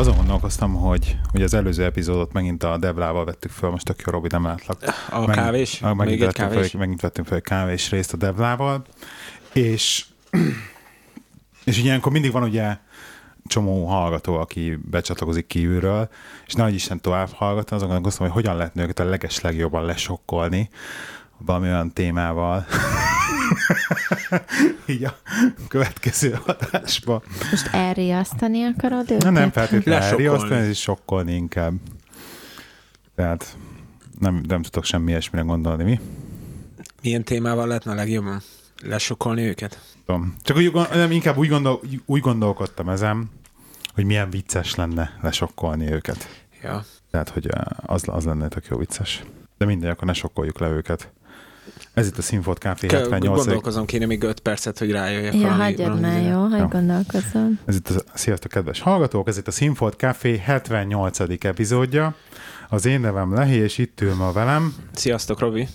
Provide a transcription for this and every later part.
azon gondolkoztam, hogy ugye az előző epizódot megint a Devlával vettük fel, most tök jó, Robi, nem látlak. A Megint- kávés? Ah, megint, Még egy kávés? Fel, megint vettünk fel egy kávés részt a Devlával, és, és ilyenkor mindig van ugye csomó hallgató, aki becsatlakozik kívülről, és nagy Isten tovább hallgatni, azon gondolkoztam, hogy hogyan lehetne őket a leges legjobban lesokkolni valami olyan témával, így a következő adásba. Most elriasztani akarod őket? Na, nem feltétlenül elriasztani, ez is sokkolni inkább. Tehát nem, nem tudok semmi ilyesmire gondolni, mi? Milyen témával lehetne a legjobban lesokkolni őket? Tudom. Csak úgy, nem, inkább úgy, gondol, úgy gondolkodtam ezen, hogy milyen vicces lenne lesokkolni őket. Ja. Tehát, hogy az, az lenne tök jó vicces. De mindegy, akkor ne sokkoljuk le őket. Ez itt a Színfolt Café Kell, 78. gondolkozom kéne még 5 percet, hogy rájöjjek Ja, valami- hagyjad valami már, jó? Hagyj Jó. gondolkozzon. Ez itt a, sziasztok, kedves hallgatók, ez itt a Színfolt Café 78. epizódja. Az én nevem Lehi, és itt ül ma velem, Sziasztok, Robi.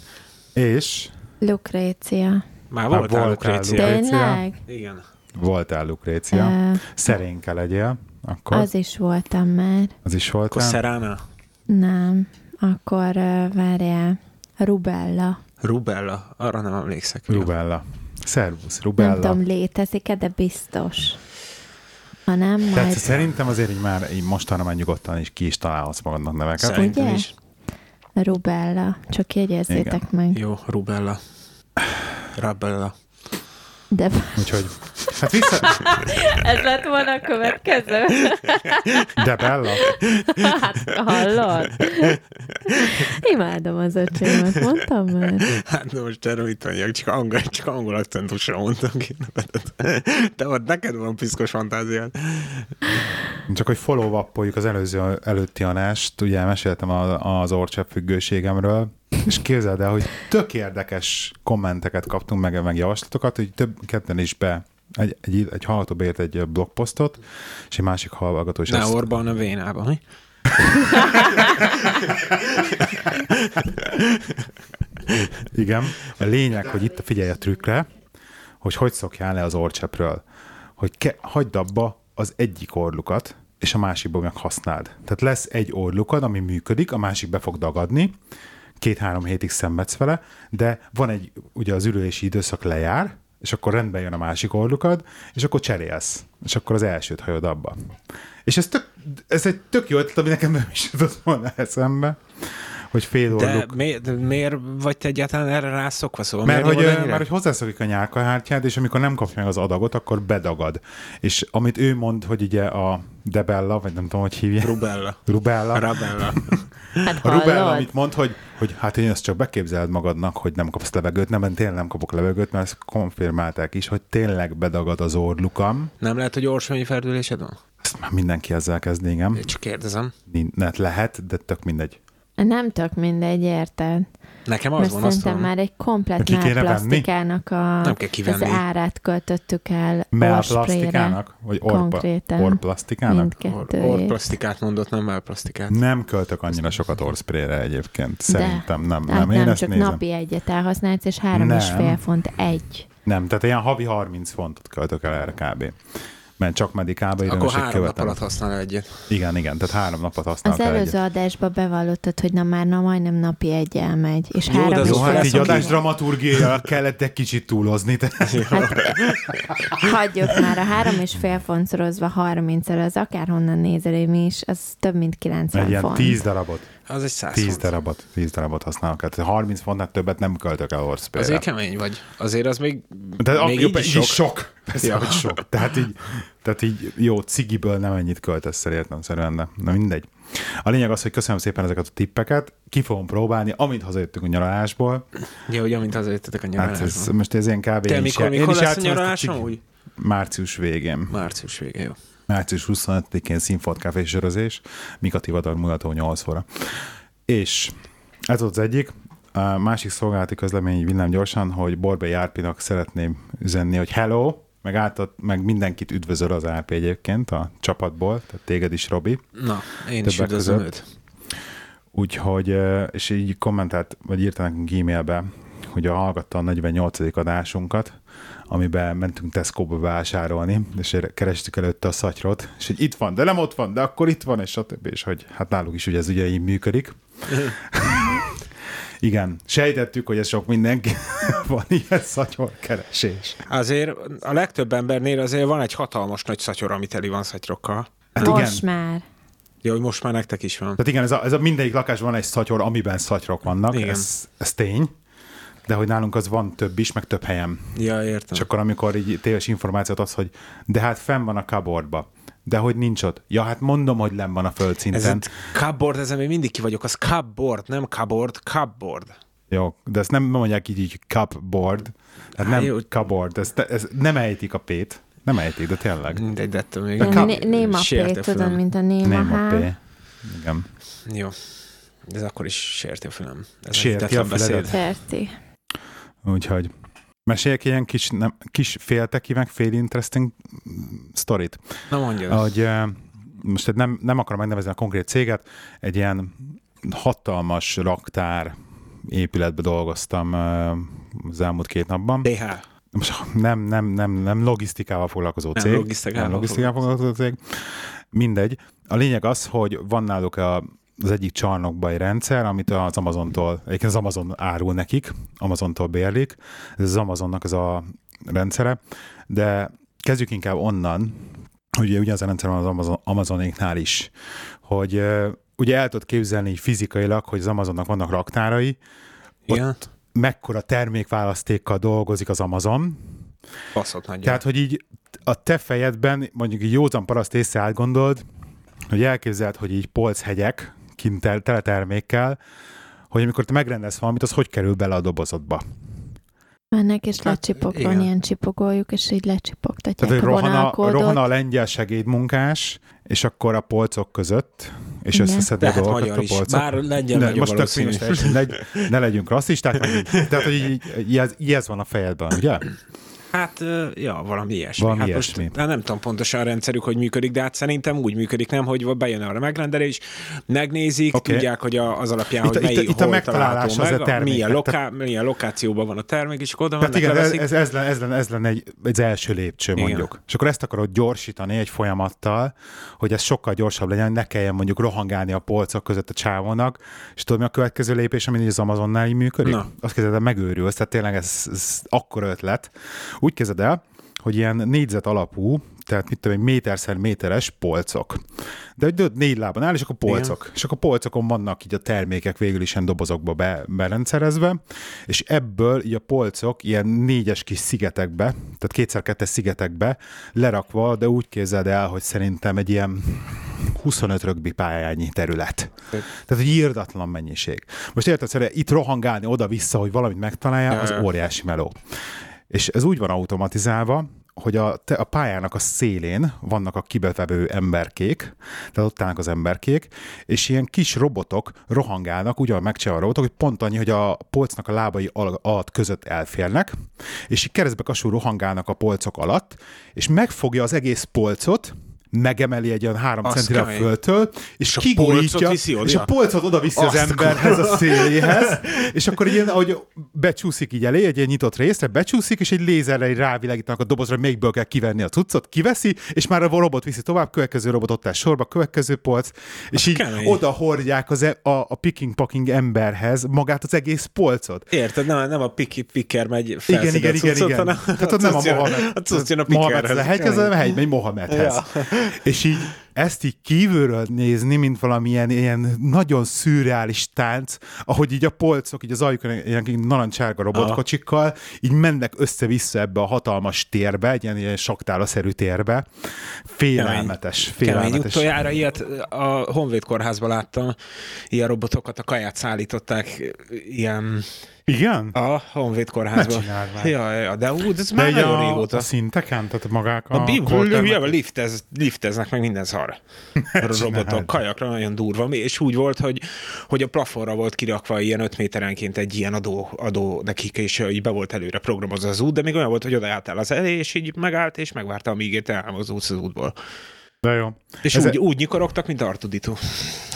és Lukrécia. Már Már voltál, voltál, Lukrécia. Lukrécia. Tényleg? Igen. voltál Lukrécia. Ö, Szerénke legyél, akkor az is voltam már. az is Akkor voltál. Szerána? Nem. Akkor uh, várjál. Rubella. Rubella. Arra nem emlékszek. Rubella. Szervusz, Nem Rubella. tudom, létezik-e, de biztos. Ha nem, Tehát majd... szerintem azért így már így mostanra már nyugodtan is ki is találhatsz magadnak neveket. Szerintem Ugye? is. Rubella. Csak jegyezzétek Igen. meg. Jó, Rubella. Rabella. De Úgyhogy, hát vissza, ez lett volna a következő. de Bella. Hát hallod? Imádom az öcsémet, mondtam már. Hát de most erről mit mondjak, csak angol, csak angol akcentusra mondtam ki. Te ott neked van piszkos fantáziád. Csak hogy follow az előző, előtti adást, ugye meséltem a- az orcsepp függőségemről, és képzeld el, hogy tök érdekes kommenteket kaptunk, meg, meg javaslatokat, hogy több ketten is be egy, egy, egy hallgató beírt egy blogposztot, és egy másik hallgató is Ne azt, Orbán a vénában, mi? Igen. A lényeg, hogy itt figyelj a trükkre, hogy hogy szokjál le az orcseppről. Hogy ke, hagyd abba az egyik orlukat, és a másikból meg használd. Tehát lesz egy orlukad, ami működik, a másik be fog dagadni, két-három hétig szenvedsz vele, de van egy, ugye az ürülési időszak lejár, és akkor rendben jön a másik orlukad, és akkor cserélsz, és akkor az elsőt hajod abba. És ez, tök, ez egy tök jó ötlet, ami nekem nem is jutott volna eszembe, hogy fél De, orluk. mi, de miért vagy te egyáltalán erre rászokva? Szóval Mert hogy, mert hogy hozzászokik a nyálkahártyád, és amikor nem kapja meg az adagot, akkor bedagad. És amit ő mond, hogy ugye a Debella, vagy nem tudom, hogy hívja, Rubella. Rubella, Rabella. Hát a Rubella, amit mond, hogy, hogy hát én ezt csak beképzeled magadnak, hogy nem kapsz levegőt, nem, én tényleg nem kapok levegőt, mert ezt konfirmálták is, hogy tényleg bedagad az orlukam. Nem lehet, hogy orsonyi ferdülésed van? Ezt már mindenki ezzel kezd, igen. Én csak kérdezem. Nin- Lehet, de tök mindegy. Nem tök mindegy, érted? Nekem az Mert van, azt szerintem tudom. már egy komplet melplastikának a, Nem kell az árát költöttük el orrsprayre. Melplastikának? Vagy orpa, Konkrétan. orplastikának? Or, orplastikát mondott, nem melplastikát. Nem költök annyira sokat orszprayre egyébként. Szerintem nem. Hát Nem, én nem csak nézem. napi egyet elhasználsz, és három Nem. és fél font egy. Nem, tehát ilyen havi 30 fontot költök el erre kb. Mert csak medikába Akkor három nap követem. alatt használ egyet. Igen, igen, tehát három napot Az használok el előző egyet. adásba bevallottad, hogy na már na majdnem napi egy elmegy, és Jó, három de az Jó, hát aki- adás dramaturgiára kellett egy kicsit túlozni. Te. Hagyjuk már a három és fél fontszorozva 30 az akárhonnan nézel, mi is, az több mint 90 Egy ilyen font. 10 darabot. Az egy száz 10 font. darabot, 10 darabot használok. Tehát 30 fontnál többet nem költök el orszpére. Azért kemény vagy. Azért az még, De még így így sok. is sok. Persze, Ja. hogy sok. Tehát így, tehát így jó, cigiből nem ennyit költesz el értelmszerűen, de na mindegy. A lényeg az, hogy köszönöm szépen ezeket a tippeket, ki fogom próbálni, amint hazajöttünk a nyaralásból. Ja, ugye, amint hazajöttetek a Hát nyaralásba. ez, most ez ilyen kb. Te mikor, mikor lesz a nyaralás amúgy? Március végén. Március vége, jó. Március 25-én színfolt kávézsörözés, Mika Tivadar mulató 8 óra. És ez volt az egyik. A másik szolgálati közlemény villám gyorsan, hogy Borbé Árpinak szeretném üzenni, hogy hello, meg, átad, meg mindenkit üdvözöl az Árpi egyébként a csapatból, tehát téged is, Robi. Na, én is üdvözlöm őt. Úgyhogy, és így kommentált, vagy írta nekünk e-mailbe, ugye hallgatta a 48. adásunkat, amiben mentünk Tesco-ba vásárolni, és kerestük előtte a szatyrot, és hogy itt van, de nem ott van, de akkor itt van, és stb. És hogy hát náluk is ugye ez ugye így működik. Igen, sejtettük, hogy ez sok mindenki van ilyen szatyorkeresés. Azért a legtöbb embernél azért van egy hatalmas nagy szatyor, amit teli van szatyrokkal. Hát most igen. már. Jó, hogy most már nektek is van. Tehát igen, ez a, ez a mindegyik lakásban van egy szatyor, amiben szatyrok vannak, igen. Ez, ez tény. De hogy nálunk az van több is, meg több helyem. Ja, értem. És akkor, amikor így téves információt az, hogy de hát fenn van a kabordba. De hogy nincs ott. Ja, hát mondom, hogy len van a földszinten. Ez cupboard, ezen még mindig ki vagyok. Az cupboard, nem cupboard, cupboard. Jó, de ezt nem mondják így, így cupboard. Hát nem jó. cupboard, ez, ez nem ejtik a pét. Nem ejtik, de tényleg. De, de ettől még. De Néma P, tudod, mint a Néma, néma P. Igen. Jó. Ez akkor is sérti a fülem. Ez sérti a füledet. Sérti. Úgyhogy meséljek ilyen kis, nem, kis félteki, meg fél interesting sztorit. Na mondja. Hogy most nem, nem akarom megnevezni a konkrét céget, egy ilyen hatalmas raktár épületbe dolgoztam az elmúlt két napban. DH. Most nem, nem, nem, nem logisztikával foglalkozó cég. Nem logisztikával, nem logisztikával foglalkozó cég. Mindegy. A lényeg az, hogy van náluk a az egyik csarnokban egy rendszer, amit az Amazontól, egyébként az Amazon árul nekik, Amazontól bérlik, ez az Amazonnak az a rendszere, de kezdjük inkább onnan, hogy ugye ugyanaz a rendszer van az Amazon, Amazonéknál is, hogy ugye el tudod képzelni így fizikailag, hogy az Amazonnak vannak raktárai, Igen. ott mekkora termékválasztékkal dolgozik az Amazon. Baszott. Tehát, hogy így a te fejedben mondjuk józan paraszt észre átgondold, hogy elképzeld, hogy így polchegyek, kint tele termékkel, hogy amikor te megrendelsz valamit, az hogy kerül bele a dobozodba. Mennek és hát, lecsipok, van ilyen csipogójuk, és így lecsipogtatják Tehát, hogy rohan a, rohan a lengyel segédmunkás, és akkor a polcok között, és összeszedi a dolgokat a polcok. Bár lengyel ne, most tök ne, ne legyünk rasszisták, tehát, hogy így, így, így, ez van a fejedben, ugye? Hát, ja, valami ilyesmi. Valami hát ilyesmi. Most, hát nem tudom pontosan a rendszerük, hogy működik, de hát szerintem úgy működik, nem, hogy bejön arra megrendelés, megnézik, okay. tudják, hogy a, az alapján, itt, hogy melyik, itt, itt a megtalálás meg, az a termék. Milyen, loká, milyen lokációban van a termék, és akkor oda Tehát igen, ez, ez, ez, lenne, ez, lenne, ez lenne egy, egy első lépcső, igen. mondjuk. És akkor ezt akarod gyorsítani egy folyamattal, hogy ez sokkal gyorsabb legyen, ne kelljen mondjuk rohangálni a polcok között a csávónak, és tudod, mi a következő lépés, ami az Amazonnál így működik? Na. Azt kezded, megőrülsz, tehát tényleg ez, ez akkor ötlet, úgy kezded el, hogy ilyen négyzet alapú, tehát mit tudom, egy méterszer méteres polcok. De hogy négy lábon áll, és akkor polcok. Igen. És akkor polcokon vannak így a termékek végül is ilyen dobozokba be, berendszerezve, és ebből így a polcok ilyen négyes kis szigetekbe, tehát kétszer-kettes szigetekbe lerakva, de úgy képzeld el, hogy szerintem egy ilyen 25 rögbi pályányi terület. Tehát, hogy írdatlan mennyiség. Most érted, itt rohangálni oda-vissza, hogy valamit megtalálja, az óriási meló. És ez úgy van automatizálva, hogy a, te, a pályának a szélén vannak a kibevevő emberkék, tehát ott állnak az emberkék, és ilyen kis robotok rohangálnak, ugyan megcsinálva a robotok, hogy pont annyi, hogy a polcnak a lábai alatt között elférnek, és így keresztbe kasul rohangálnak a polcok alatt, és megfogja az egész polcot, megemeli egy olyan három centire a földtől, és, és kigurítja, és a polcot oda viszi az emberhez, a széléhez, és akkor ilyen, ahogy becsúszik így elé, egy ilyen nyitott részre, becsúszik, és egy lézerre egy rávilágítanak a dobozra, melyikből kell kivenni a cuccot, kiveszi, és már a robot viszi tovább, következő robot ott áll sorba, következő polc, és így kemény. oda hordják az e, a, a picking-packing emberhez magát az egész polcot. Érted, nem, nem a piki picker megy igen, igen, igen, igen. Hanem Tehát ott nem a Mohamed. A cucc jön a Mohamed lehegy, az a hegy megy Mohamedhez. Ja. És így ezt így kívülről nézni, mint valamilyen ilyen nagyon szürreális tánc, ahogy így a polcok, így az ajkon ilyen narancsárga robotkocsikkal, így mennek össze-vissza ebbe a hatalmas térbe, egy ilyen, ilyen saktálaszerű térbe. Félelmetes, félelmetes. Kemény. Utoljára ilyet a Honvéd kórházban láttam, ilyen robotokat, a kaját szállították, ilyen igen? A Honvéd kórházban. Ja, ja, de ú, ez már de nagyon a, régóta. A szinteken, tehát magák a... A bíből liftez, lifteznek meg minden szar. A robotok, kajakra nagyon durva. És úgy volt, hogy, hogy a plafonra volt kirakva ilyen 5 méterenként egy ilyen adó, adó nekik, és így be volt előre programozva az út, de még olyan volt, hogy oda álltál az elé, és így megállt, és megvárta, amíg te elmozdulsz az útból. De jó. És Ez- úgy, úgy nyikorogtak, mint Artudito.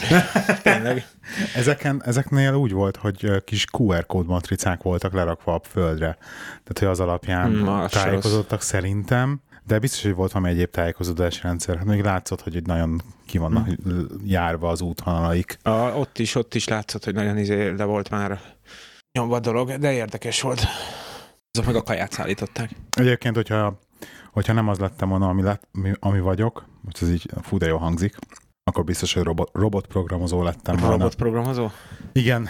Tényleg. Ezeken, ezeknél úgy volt, hogy kis QR kód matricák voltak lerakva a földre. Tehát, hogy az alapján az se tájékozottak szerintem. De biztos, hogy volt valami egyéb tájékozódási rendszer. Hát még látszott, hogy nagyon ki vannak Hmm. járva az útvonalaik. A, ott is, ott is látszott, hogy nagyon izé, de volt már nyomva dolog, de érdekes volt. Azok meg a kaját szállították. Egyébként, hogyha, hogyha nem az lettem volna, ami, lett, ami, ami vagyok, most ez így fú, de jó hangzik, akkor biztos, hogy robot, robotprogramozó lettem volna. Robotprogramozó? Igen,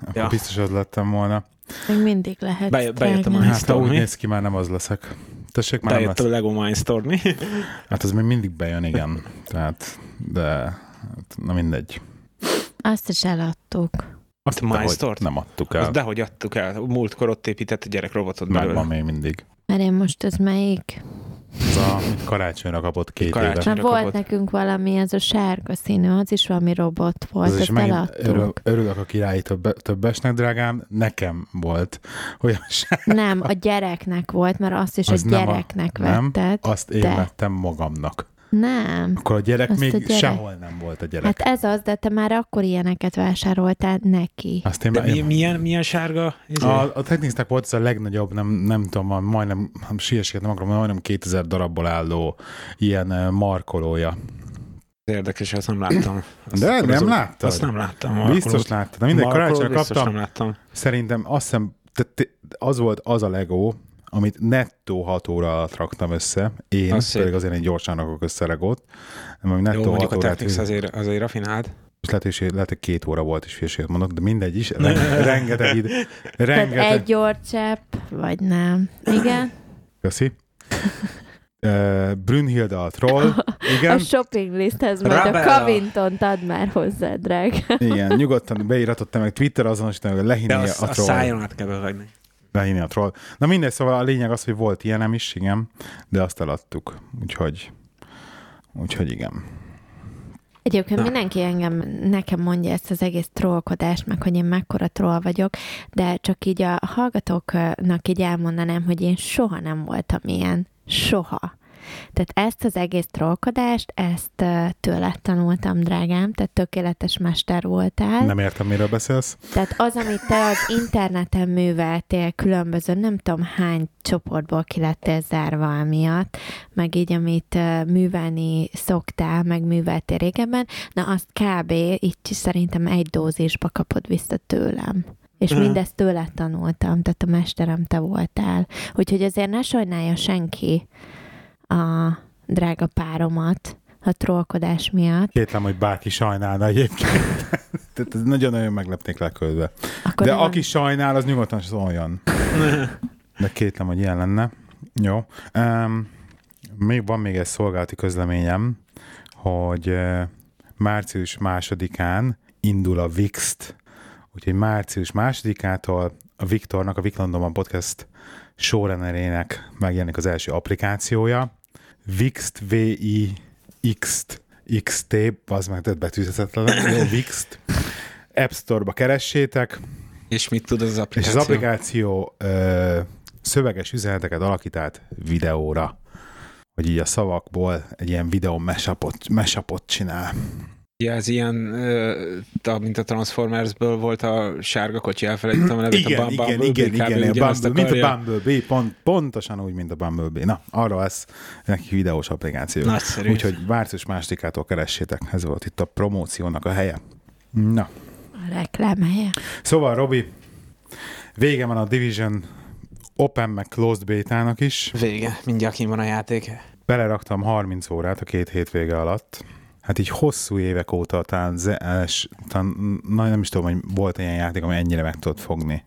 akkor Ja. biztos az lettem volna. Még mindig lehet. Be- bejöttem a. Hát, ha úgy néz ki, már nem az leszek. Tessék, már Bejött a Lego Mindstorm-ni. Hát az még mindig bejön, igen. Tehát, de hát, na mindegy. Azt is eladtuk. Azt A dehogy Mindstorm-t? nem adtuk el. dehogy adtuk el. Múltkor ott épített a gyerek robotot Megvan belőle. még mindig. Mert én most ez melyik? Ez a karácsonyra kapott két Karácsony. éve. Mire volt kapott? nekünk valami, az a sárga színű, az is valami robot volt, Az ezt megint eladtuk. örül, örülök a királyi többe, többesnek, drágám. Nekem volt olyan se. Nem, a gyereknek volt, mert azt is Az a nem a- gyereknek nem, vetted. Azt én De. vettem magamnak. Nem. Akkor a gyerek Azt a még gyerek- sehol nem volt a gyerek. Hát ez az, de te már akkor ilyeneket vásároltál neki. Azt én De már- mi, milyen, milyen sárga? Izé? A, a Technicsnek volt ez a legnagyobb, nem, nem tudom, a majdnem, ha siességet nem akarom, majdnem 2000 darabból álló ilyen markolója. Érdekes, azt nem láttam. Azt, De nem az- láttad? Azt nem láttam. Biztos láttad. Na mindegy, Markolót karácsonyra biztos kaptam. nem láttam. Szerintem azt hiszem, te, te, az volt az a Lego, amit nettó 6 óra alatt raktam össze. Én, Az pedig azért én gyorsan rakok össze Legót. Ami Jó, nettó mondjuk 6 a Technics azért, azért rafinált. és lehet, hogy, lehet, hogy két óra volt is félséget mondok, de mindegy is. Ren- rengeteg id- Tehát rengeteg, egy orcsepp, vagy nem. Igen? Köszi. Uh, Brünnhilde a troll. A Igen, shopping listhez majd a Rabella. Covington-t add már hozzá, drága. igen, nyugodtan beíratott meg Twitter azonosítani, hogy lehinni a a troll. szájon át kell behagyni. Lehinni a troll. Na mindegy, szóval a lényeg az, hogy volt ilyenem is, igen, de azt eladtuk. Úgyhogy, úgyhogy igen. Egyébként Na. mindenki engem, nekem mondja ezt az egész trollkodást, meg hogy én mekkora troll vagyok, de csak így a hallgatóknak így elmondanám, hogy én soha nem voltam ilyen. Soha. Tehát ezt az egész trollkodást, ezt ö, tőled tanultam, drágám, tehát tökéletes mester voltál. Nem értem, miről beszélsz. Tehát az, amit te az interneten műveltél különböző, nem tudom hány csoportból ki lettél zárva amiatt, meg így, amit művelni szoktál, meg műveltél régebben, na azt kb. így szerintem egy dózisba kapod vissza tőlem. És Mhm. mindezt tőled tanultam, tehát a mesterem te voltál. Úgyhogy azért ne sajnálja senki a drága páromat a trollkodás miatt. Kétlem, hogy bárki sajnálna egyébként. Tehát ez nagyon-nagyon meglepnék lekölve. Akkor De nem- aki sajnál, az nyugodtan szóljon. De kétlem, hogy ilyen lenne. Jó. Um, még van még egy szolgálati közleményem, hogy uh, március másodikán indul a VIXT, úgyhogy március másodikától a Viktornak, a Viklandonban podcast showrunnerének megjelenik az első applikációja. VIXT, V-I-X-T, XT, az meg tett betűzetetlen, jó, VIXT. App Store-ba keressétek, És mit tud az és applikáció? az applikáció ö, szöveges üzeneteket alakít át videóra, hogy így a szavakból egy ilyen videó mashup-ot, mashup-ot csinál. Ja, ez ilyen, mint a Transformersből volt a sárga kocsi, elfelejtettem a nevét, Igen, a Bum- igen, Bumblebee, igen, kb. igen, a ugyanazt Bumble, mint a. Bumblebee, pont, pontosan úgy, mint a Bumblebee. Na, arra lesz neki videós applikáció. Nagyszerű. Úgyhogy március másodikától keressétek, ez volt itt a promóciónak a helye. Na, A reklám helye. szóval Robi, vége van a Division Open meg Closed Beta-nak is. Vége, mindjárt kim van a játék. Beleraktam 30 órát a két hétvége alatt. Hát így hosszú évek óta talán, ze- es- talán na, nem is tudom, hogy volt ilyen játék, ami ennyire meg tudott fogni.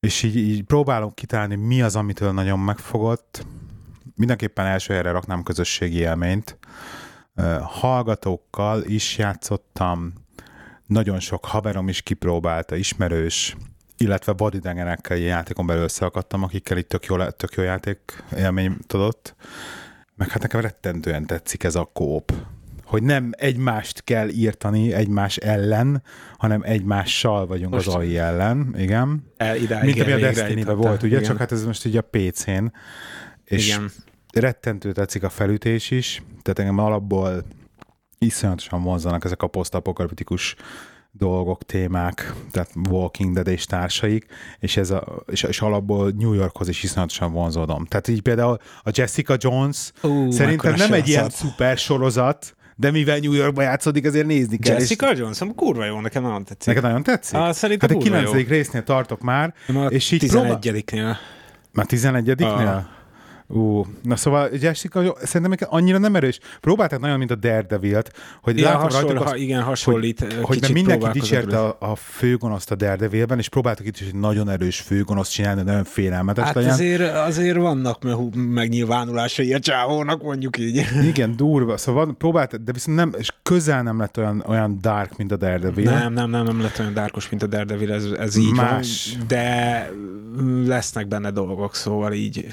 És így, így próbálom kitálni, mi az, amitől nagyon megfogott. Mindenképpen első helyre raknám közösségi élményt. Hallgatókkal is játszottam, nagyon sok haverom is kipróbálta, ismerős, illetve vadidegenekkel ilyen játékon belül összeakadtam, akikkel itt tök jó, tök jó játék élmény tudott. Meg hát nekem rettentően tetszik ez a kóp. Hogy nem egymást kell írtani egymás ellen, hanem egymással vagyunk Most- az AI ellen, igen. El, idáig Mint ami a eljutottál. volt, ugye? Igen. Csak hát ez most így a PC-n. És Igen. rettentő tetszik a felütés is, tehát engem alapból iszonyatosan vonzanak ezek a posztapokaliptikus dolgok, témák, tehát Walking Dead és társaik, és, ez a, és, és alapból New Yorkhoz is iszonyatosan vonzódom. Tehát így például a Jessica Jones Ú, szerintem nem egy ilyen szuper sorozat, de mivel New Yorkban játszódik, ezért nézni kell. Jessica Johnson, kurva jó, nekem nagyon tetszik. Neked nagyon tetszik? Ah, szerintem hát a kurva 9. jó. résznél tartok már, a és így próbál... 11-nél. Már 11-nél? Ah. Ú, na szóval Jessica, szerintem annyira nem erős. Próbálták nagyon, mint a Daredevil-t, hogy Ja, hasonl, rajtuk ha, azt, igen, hasonlít. hogy, hogy mert mindenki dicsérte a, a főgonoszt a Daredevilben, és próbáltak itt is egy nagyon erős főgonoszt csinálni, nagyon félelmetes Hát legyen. azért, azért vannak me- megnyilvánulásai a csávónak, mondjuk így. Igen, durva. Szóval van, de viszont nem, és közel nem lett olyan, olyan dark, mint a Daredevil. Nem, nem, nem, nem lett olyan dárkos, mint a Daredevil, ez, ez így Más. van, de lesznek benne dolgok, szóval így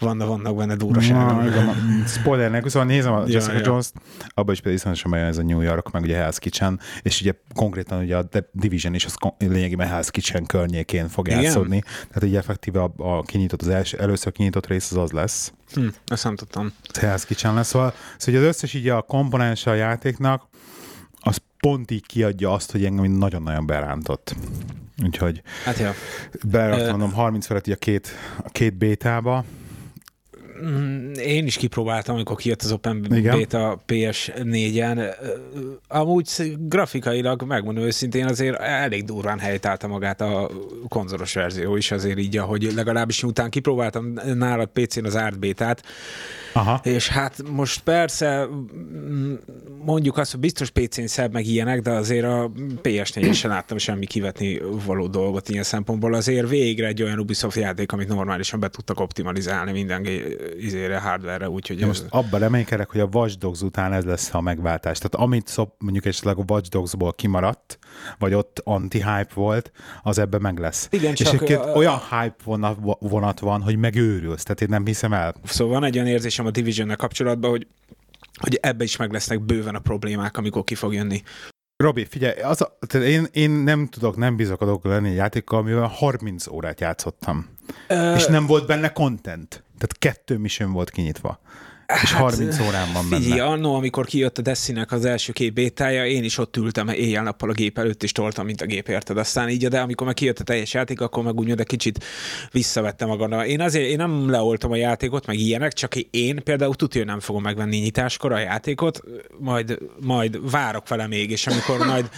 vannak, vannak benne durvaságok. igen, spoiler nélkül, szóval nézem a Jessica ja. Jones-t, abban is például iszonyatosan bejön ez a New York, meg ugye Hell's Kitchen, és ugye konkrétan ugye a The Division is az lényegében Hell's Kitchen környékén fog Igen? játszódni. Tehát így effektíve a, a kinyitott, az első, először kinyitott rész az az lesz. Hm, ezt nem tudtam. Hell's Kitchen lesz. Szóval, szóval az összes így a komponense a játéknak, az pont így kiadja azt, hogy engem nagyon-nagyon berántott. Úgyhogy Hát ja. beraktam, mondom, 30 felett a két, a két bétába, Én is kipróbáltam, amikor kijött az Open Igen. Beta PS4-en. Ö, Amúgy grafikailag, megmondom őszintén, azért elég durván helytálta magát a konzolos verzió is, azért így, ahogy legalábbis miután kipróbáltam nálad PC-n az árt bétát, Aha. és hát most persze mm, mondjuk azt, hogy biztos PC-n szebb meg ilyenek, de azért a PS4-en sem láttam semmi kivetni való dolgot ilyen szempontból. Azért végre egy olyan Ubisoft játék, amit normálisan be tudtak optimalizálni minden izére, hardware-re, úgyhogy De most ez... abban reménykedek, hogy a Watch Dogs után ez lesz a megváltás. Tehát amit szop, mondjuk esetleg a Watch Dogsból kimaradt, vagy ott anti-hype volt, az ebben meg lesz. Igen, És csak, ö, olyan hype vonat, vonat van, hogy megőrülsz, tehát én nem hiszem el. Szóval van egy olyan érzésem a division kapcsolatban, hogy hogy ebbe is meg lesznek bőven a problémák, amikor ki fog jönni. Robi, figyelj, az a, tehát én, én nem tudok, nem bizakodok lenni egy játékkal, amivel 30 órát játszottam. Ö, És nem volt benne content. Tehát kettő mission volt kinyitva. És 30 órán van Figyelj, benne. annó, amikor kijött a destiny az első két bétája, én is ott ültem éjjel-nappal a gép előtt, és toltam, mint a gép, érted? Aztán így, de amikor meg kijött a teljes játék, akkor meg úgy, de kicsit visszavettem magamra. Én azért én nem leoltam a játékot, meg ilyenek, csak én például tudja, nem fogom megvenni nyitáskor a játékot, majd, majd várok vele még, és amikor majd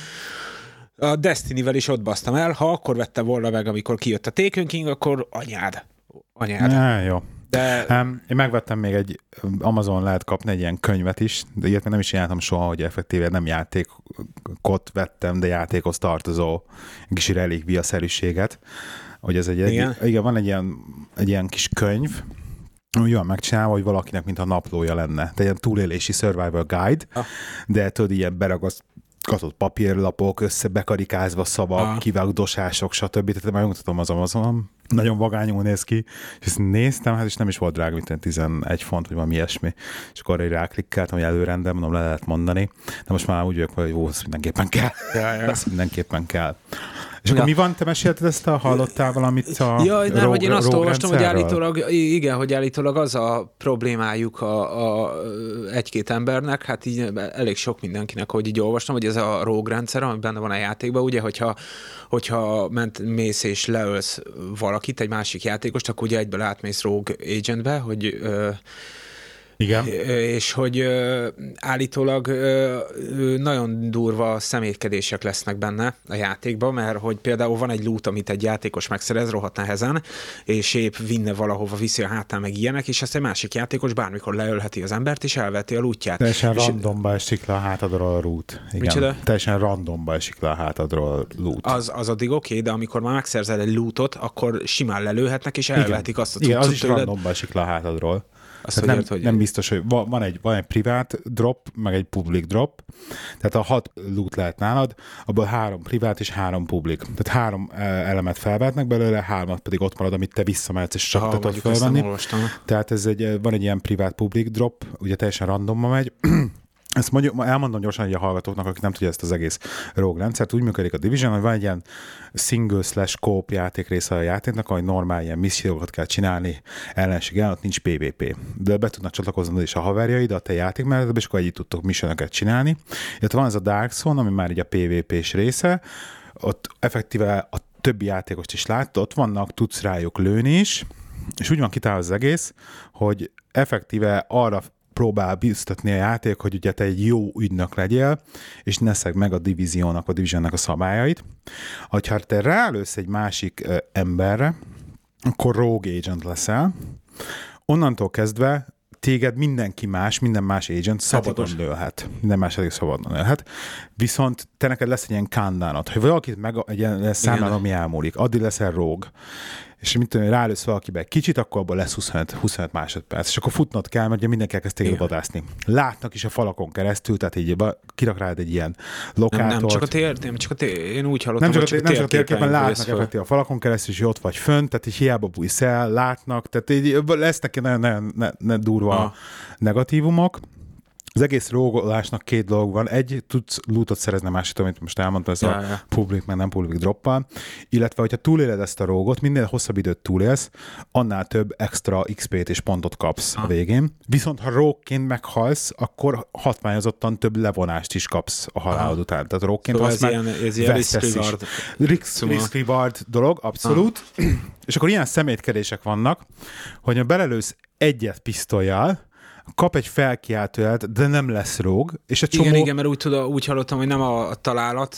a Destiny-vel is ott basztam el, ha akkor vettem volna meg, amikor kijött a Taken King, akkor anyád. Anyád. Ja, jó. De Um, én megvettem még egy, Amazon lehet kapni egy ilyen könyvet is, de ilyet még nem is csináltam soha, hogy effektíve nem játékot vettem, de játékhoz tartozó kis relikvia-szerűséget. Hogy ez egy, Igen? egy, igen, van egy ilyen, egy ilyen kis könyv, úgy van megcsinálva, hogy valakinek mint a naplója lenne. Tehát ilyen túlélési survival guide, Ah. de tudod, ilyen beragasztott papírlapok, összebekarikázva szavak, Ah. kivagdosások, stb. Tehát már megmutatom az Amazonon. Nagyon vagányul néz ki. És ezt néztem, hát és nem is volt drága, mint ilyen 11 font, vagy valami ilyesmi. És akkor így ráklikkeltem, hogy előrendel, mondom, le lehet mondani. De most már úgy vagyok, hogy ó, ez mindenképpen kell. Ja, ja. Ez mindenképpen kell. És akkor mi van? Te mesélted ezt a hallottál valamit a Ja, nem, hogy én azt olvastam, hogy állítólag, igen, hogy állítólag az a problémájuk a, a egy-két embernek, hát így elég sok mindenkinek, hogy így olvastam, hogy ez a rogue rendszer, ami benne van a játékban, ugye, hogyha, hogyha ment, mész és leölsz valakit, egy másik játékost, akkor ugye egyből átmész rogue agentbe, hogy ö, Igen. És hogy állítólag nagyon durva szemétkedések lesznek benne a játékban, mert hogy például van egy loot, amit egy játékos megszerez rohadt nehezen, és épp vinne valahova, viszi a hátán meg ilyenek, és ezt egy másik játékos bármikor leölheti az embert, és elveti a lootját. Teljesen és randomba esik le a hátadról a rút. Igen. Micsoda? Teljesen randomba esik le a hátadról a loot. az, az addig oké, okay, de amikor már megszerzel egy lootot, akkor simán lelőhetnek, és elvehetik azt a Igen, az is tőled. randomba esik le a hátadról. Azt, Tehát hogy nem, ért, hogy- nem biztos, hogy van, van, egy, van egy privát drop, meg egy public drop, tehát a hat loot lehet nálad, abból három privát és három public. Tehát három eh, elemet felvehetnek belőle, hármat pedig ott marad, amit te visszamehetsz, és csak Ha, te tudod felvenni. Tehát ez egy, van egy ilyen privát public drop, ugye teljesen randomba megy, ezt mondjuk, elmondom gyorsan hogy a hallgatóknak, akik nem tudja ezt az egész rogue rendszert. Úgy működik a Division, hogy van egy ilyen single slash coop játék része a játéknak, ahogy normál ilyen missziókat kell csinálni ellenség ellen, ott nincs PvP. De be tudnak csatlakozni is a haverjaid a te játék mellett, és akkor együtt tudtok missionokat csinálni. Illetve van ez a Dark Zone, ami már így a PvP-s része, ott effektíve a többi játékost is látta, ott vannak, tudsz rájuk lőni is, és úgy van kitálva az egész, hogy effektíve arra próbál biztatni a játék, hogy ugye te egy jó ügynök legyél, és ne szeg meg a divíziónak, a divisionnek a szabályait. Ha te rálősz egy másik emberre, akkor rogue agent leszel, onnantól kezdve téged mindenki más, minden más agent szabadon Etikus. lőhet. Minden más elég szabadon lőhet. Viszont te neked lesz egy ilyen kandánat, hogy valakit meg egy ilyen számlán, ami elmúlik, addig leszel rogue és mint tudom, rálősz valakibe egy kicsit, akkor abból lesz 25, 25 másodperc, és akkor futnod kell, mert ugye mindenki elkezd téged vadászni. Látnak is a falakon keresztül, tehát így kirak rád egy ilyen lokátort. Nem, nem csak a tér, nem csak a tér, én úgy hallottam, nem csak, a, nem csak a térképen látnak effektív a falakon keresztül, és ott vagy fönt, tehát így hiába bújsz el, látnak, tehát így lesznek nagyon, nagyon, nagyon durva ha. negatívumok. Az egész rógolásnak két dolog van. Egy, tudsz lootot szerezni, másik, amit most elmondtam, ez ja, a ja. public, meg nem public droppal. Illetve, hogyha túléled ezt a rógot, minél hosszabb időt túlélsz, annál több extra XP-t és pontot kapsz ha. a végén. Viszont ha rógként meghalsz, akkor hatványozottan több levonást is kapsz a halálod ha. után. Tehát rógként szóval ez ilyen, ez ilyen risk reward. Risk, szóval... risk reward dolog, abszolút. Ha. És akkor ilyen szemétkedések vannak, hogy ha belelősz egyet pisztolyjal, kap egy felkiáltóját, de nem lesz róg, és a csomó... Igen, igen, mert úgy, tudom, úgy hallottam, hogy nem a, találat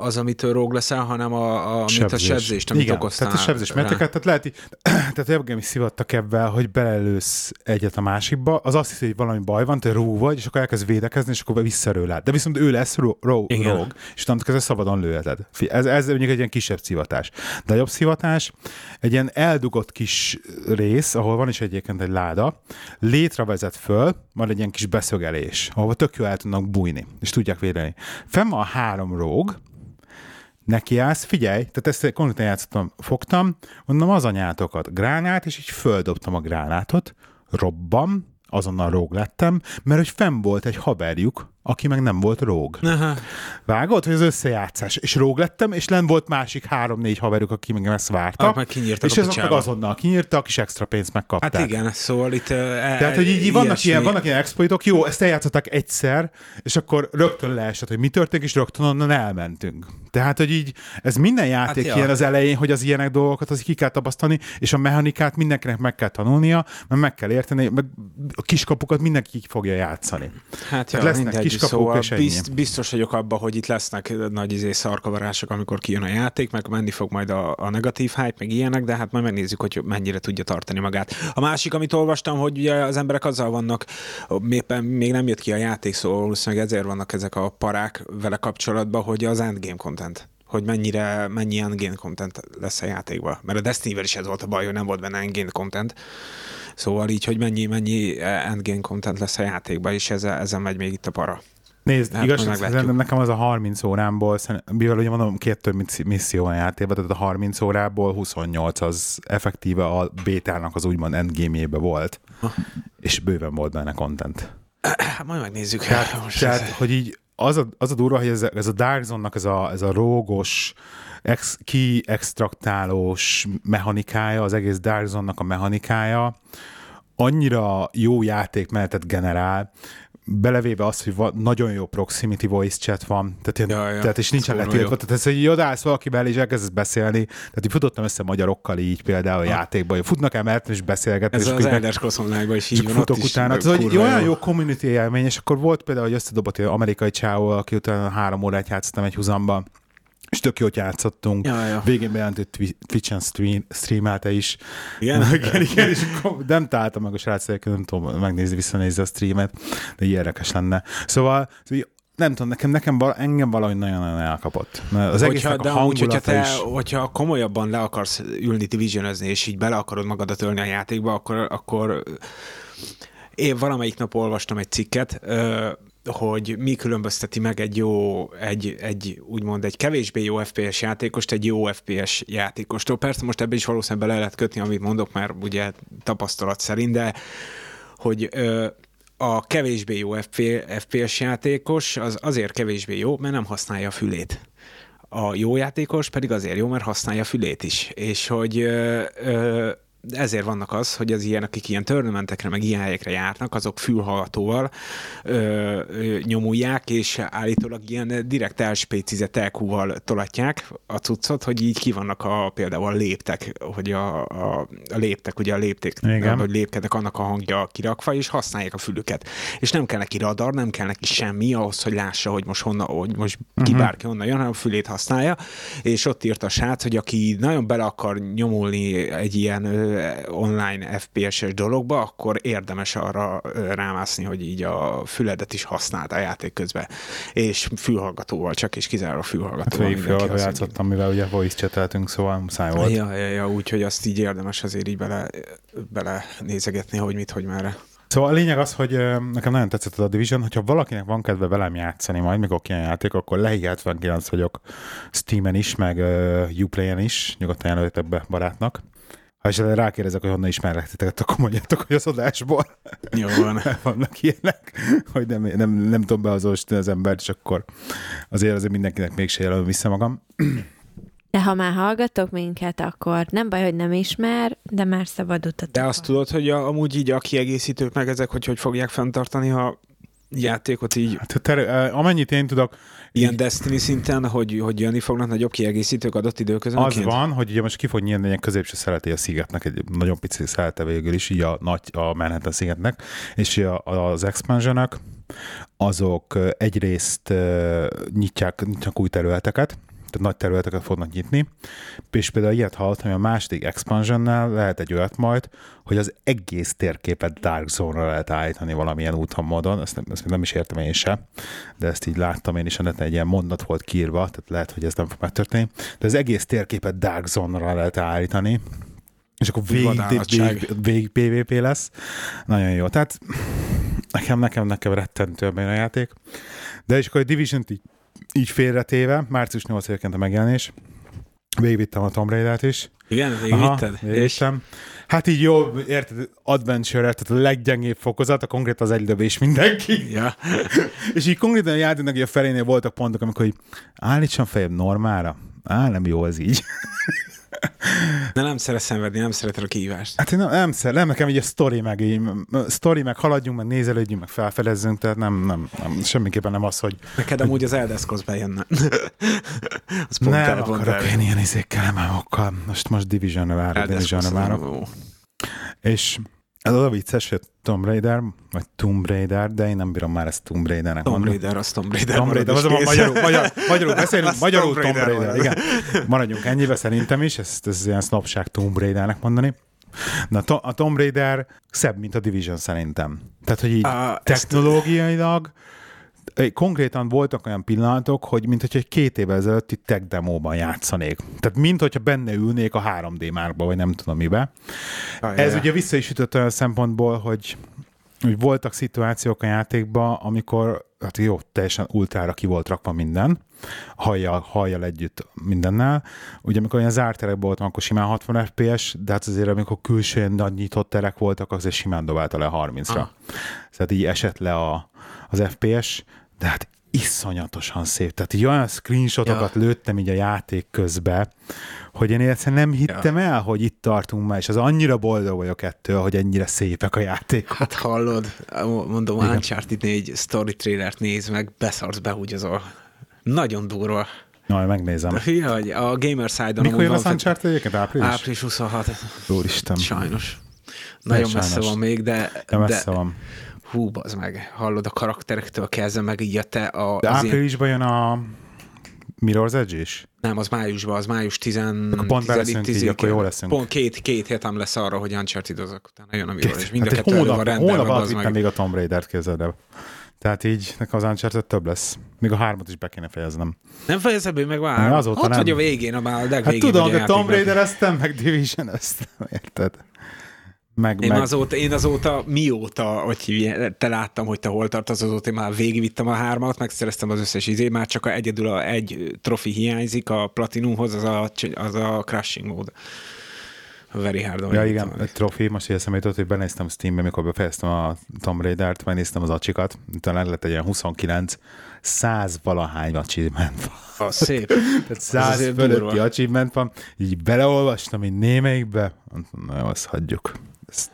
az, amitől róg leszel, hanem a, a, sebzés. a sebzést, amit igen, okoztál. tehát a sebzés meteket, tehát lehet, tehát engem is szivattak ebben, hogy belelősz egyet a másikba, az azt hiszi, hogy valami baj van, te ró vagy, és akkor elkezd védekezni, és akkor visszarőled. De viszont ő lesz ró, ró, róg, és utána kezdve szabadon lőheted. Ez, ez mondjuk egy ilyen kisebb szivatás. De a jobb szivatás egy ilyen eldugott kis rész, ahol van is egyébként egy láda, létrevezet föl, van egy ilyen kis beszögelés, ahol tök jó el tudnak bújni, és tudják védeni. Fenn van a három róg, nekiállsz, figyelj, tehát ezt konkrétan játszottam, fogtam, mondom az anyátokat, gránát, és így földobtam a gránátot, robban, azonnal róg lettem, mert hogy fenn volt egy haverjuk, aki meg nem volt róg. Aha. Vágod, hogy az összejátszás. És róg lettem, és len volt másik három-négy haverjuk, aki meg ezt várta. Ah, meg és ezek meg azonnal kinyírtak, és extra pénzt megkapták. Hát igen, szóval itt... Uh, Tehát, hogy így vannak ilyen, vannak ilyen exploitok, jó, ezt eljátszották egyszer, és akkor rögtön leesett, hogy mi történik, és rögtön onnan elmentünk. Tehát, hogy így ez minden játék hát ilyen az elején, hogy az ilyenek dolgokat az ki kell tapasztalni, és a mechanikát mindenkinek meg kell tanulnia, mert meg kell érteni, meg a kiskapukat mindenki fogja játszani. Hát Tehát lesznek kiskapuk, szóval és bizt, biztos vagyok abban, hogy itt lesznek nagy izé szarkavarások, amikor kijön a játék, meg menni fog majd a, a negatív hype, meg ilyenek, de hát majd megnézzük, hogy mennyire tudja tartani magát. A másik, amit olvastam, hogy ugye az emberek azzal vannak, éppen még nem jött ki a játék, szóval valószínűleg ezért vannak ezek a parák vele kapcsolatban, hogy az endgame content hogy mennyire, mennyi endgame content lesz a játékban. Mert a Destiny-vel is ez volt a baj, hogy nem volt benne endgame content. Szóval így, hogy mennyi, mennyi endgame content lesz a játékban, és ezzel, ezzel megy még itt a para. Nézd, hát, igaz, szerintem nekem az a 30 órámból, mivel ugye mondom, két több misszió van játékban, tehát a 30 órából 28 az effektíve a bétának az úgymond endgame volt, ha. és bőven volt benne content. Hát majd megnézzük. Tehát, Most tehát ez... hogy így az a, az a durva, hogy ez, a, ez a Dark Zone-nak ez a, ez a rógos, ex, kiextraktálós mechanikája, az egész Dark Zone-nak a mechanikája, annyira jó játékmenetet generál, belevéve azt, hogy van, nagyon jó proximity voice chat van, tehát, ja, ja. tehát és nincsen letiltva, tehát ez, hogy odaállsz valakivel és elkezdesz beszélni, tehát így futottam össze magyarokkal így például a játékban, hogy futnak el mert és beszélgetni. Ez és az Elder Scrolls is így van, futok is utána. Tehát, hogy olyan jó community élmény, és akkor volt például, hogy összedobott egy amerikai csávó, aki utána három órát játszottam egy huzamban, és tök jót játszottunk. Ja, ja. Végén bejelentett Twitch-en stream, streamelte is. Igen? igen, igen, és nem találtam meg a srác, nem tudom megnézni, visszanézni a streamet, de érdekes lenne. Szóval, nem tudom, nekem, nekem engem valahogy nagyon-nagyon elkapott. Az hogyha, de a úgy, hogyha, te, is... hogyha komolyabban le akarsz ülni division és így bele akarod magadat ölni a játékba, akkor, akkor én valamelyik nap olvastam egy cikket, hogy mi különbözteti meg egy jó, egy, egy úgymond egy kevésbé jó FPS játékost egy jó FPS játékostól. Persze most ebbe is valószínűleg bele lehet kötni, amit mondok, mert ugye tapasztalat szerint, de hogy ö, a kevésbé jó FPS játékos az azért kevésbé jó, mert nem használja a fülét. A jó játékos pedig azért jó, mert használja a fülét is. És hogy ö, ö, ezért vannak az, hogy az ilyen, akik ilyen törnömentekre, meg ilyen helyekre járnak, azok fülhallgatóval ö, ö, nyomulják, és állítólag ilyen direkt elspécizett elkúval tolatják a cuccot, hogy így ki vannak a, például a léptek, hogy a, a, a léptek, ugye a lépték, Igen. hogy lépkednek annak a hangja kirakva, és használják a fülüket. És nem kell neki radar, nem kell neki semmi ahhoz, hogy lássa, hogy most honnan, hogy most ki Mhm. bárki honnan jön, hanem a fülét használja, és ott írt a srác, hogy aki nagyon bele akar nyomulni egy ilyen ö, online FPS-es dologba, akkor érdemes arra rámászni, hogy így a füledet is használd a játék közben. És fülhallgatóval, csak és kizárólag Hát fülhallgatóval. az, hogy- játszottam, mivel ugye voice chateltünk, szóval muszáj volt. Ja, ja, ja, úgyhogy azt így érdemes azért így bele, bele nézegetni, hogy mit, hogy merre. Szóval a lényeg az, hogy nekem nagyon tetszett a Division, hogyha valakinek van kedve velem játszani majd, mikor ilyen játék, akkor lehi 79 vagyok Steamen is, meg uh, Uplay-en is, nyugodtan jelöljetek be barátnak. Ha esetleg rákérdezek, hogy honnan ismerlek titeket, akkor mondjátok, hogy az adásból Jó van. vannak ilyenek, hogy nem, nem, nem tudom beazonosítani az embert, és akkor azért azért mindenkinek mégse jelölöm vissza magam. De ha már hallgatok minket, akkor nem baj, hogy nem ismer, de már szabad utat. De azt tudod, hogy a, amúgy így a kiegészítők meg ezek, hogy hogy fogják fenntartani a játékot így Hát, ter- amennyit én tudok, ilyen Destiny szinten, hogy, hogy jönni fognak nagyobb kiegészítők adott Az időközönként? van, hogy ugye most ki fog nyílni egy középső szeleti a szigetnek, egy nagyon pici szelete végül is, így a nagy, a Manhattan szigetnek, és a, az expansionok, azok egyrészt nyitják, nyitják új területeket, nagy területeket fognak nyitni, és például ilyet hallottam, hogy a második expansionnál lehet egy olyat majd, hogy az egész térképet Dark Zone-ra lehet állítani valamilyen úton módon, ezt, nem, ezt még nem is értem én se, de ezt így láttam én is, a neten egy ilyen mondat volt kiírva, tehát lehet, hogy ez nem fog megtörténni, de az egész térképet Dark Zone-ra lehet állítani, és akkor végig, végig, végig PvP lesz. Nagyon jó. Tehát nekem, nekem, nekem rettentő a játék. De és akkor a division így, így félretéve, március 8-án a megjelenés, végigvittem a Tomb Raider-t is. Igen, végigvitted? Végigvittem. Hát így jó, érted, adventure tehát a leggyengébb fokozat, a konkrét az egydöbés mindenki. ja. És így konkrétan a játéknak a felénél voltak pontok, amikor így állítsam fejem normára. Á, nem jó az így. De nem szeret szenvedni, nem szereted a kihívást. Hát én nem, nem, szer, nem nekem így a sztori meg, így, sztori meg haladjunk, meg nézelődjünk, meg felfedezzünk, tehát nem, nem, nem semmiképpen nem az, hogy Neked amúgy az Elder Scrolls bejönne. az pont nem el, pont akarok el. én ilyen izékkel, mámokkal. Most, most Division-re várok, Scrolls várok. És ez az a vicces, hogy Tomb Raider, vagy Tomb Raider, de én nem bírom már ezt Tomb Raidernek Tomb mondani. Raider, az Tomb Raider. Tomb Raider, az a magyarul, magyar, magyarul beszélünk, Az magyarul Tomb Tomb Raider Raider, igen. Maradjunk ennyibe szerintem is, ezt, ez ilyen sznopság Tomb Raidernek mondani. Na, to- a Tomb Raider szebb, mint a Division szerintem. Tehát, hogy így ezt- technológiailag eh, konkrétan voltak olyan pillanatok, hogy mint hogy egy két évvel ezelőtti tech demóban játszanék. Tehát mint hogyha benne ülnék a 3D márkba, vagy nem tudom mibe. Ajaj. Ez ugye vissza is ütött olyan szempontból, hogy, hogy voltak szituációk a játékban, amikor hát jó, teljesen ultrára ki volt rakva minden, hajjal, hajjal együtt mindennel. Ugye amikor olyan zárt terekben voltam, akkor simán 60 FPS, de hát azért amikor külsően nagy nyitott terek voltak, azért simán dobálta le 30-ra. Ah. Tehát így esett le a, az FPS, de hát iszonyatosan szép. Tehát így olyan screenshotokat ja. lőttem így a játék közbe, hogy én egyszerűen nem hittem ja. el, hogy itt tartunk már, és az annyira boldog vagyok ettől, hogy ennyire szépek a játékok. Hát hallod, mondom, Igen. Uncharted 4 story trailert néz meg, beszarsz a... Nagyon durva. Na, megnézem. Hogy a Gamer Side-on Mikor jön fent- Uncharted egyébként? Április? Április 26. Úristen. Sajnos. Nagyon messze van még, de, De messze de van. Hú, az meg. Hallod a karakterektől kezdve, meg így a te a, De az ilyen, áprilisban jön a Mirror's Edge is? nem, az májusban, az május 10 Akkor pont beleszünk így, akkor jó leszünk. Pont két, két hétem lesz arra, hogy Uncharted utána jön a Mirror, és mind a Hát egy kettő elő van hónap, rendelve, hónap alatt meg. még a Tomb Raider-t képzeld el. Tehát így nekem az Uncharted több lesz. Még a hármat is be kéne fejeznem. Nem fejezed be meg már. azóta Ott nem. vagy a végén, a már a Hát legvégén tudom, vagy a de Tomb játéknak. Raider eztem, meg Division eztem, érted? Meg, Én meg... azóta, én azóta mióta, hogy te láttam, hogy te hol tartasz, azóta én már végigvittem a hármat, megszereztem az összes izé, már csak a, egyedül a, egy trofi hiányzik a Platinumhoz, az a, az a Crushing mód. Very hard Ja igen, egy trofi, most így eszembe jutott, hogy benéztem Steambe, mikor befejeztem a Tomb Raider-t, megnéztem az acsikat, talán lett egy ilyen 29, 100 valahány achievement van. A szép. Tehát 100 fölötti achievement van, így beleolvastam így némelyikbe, na jó, azt hagyjuk. Ezt,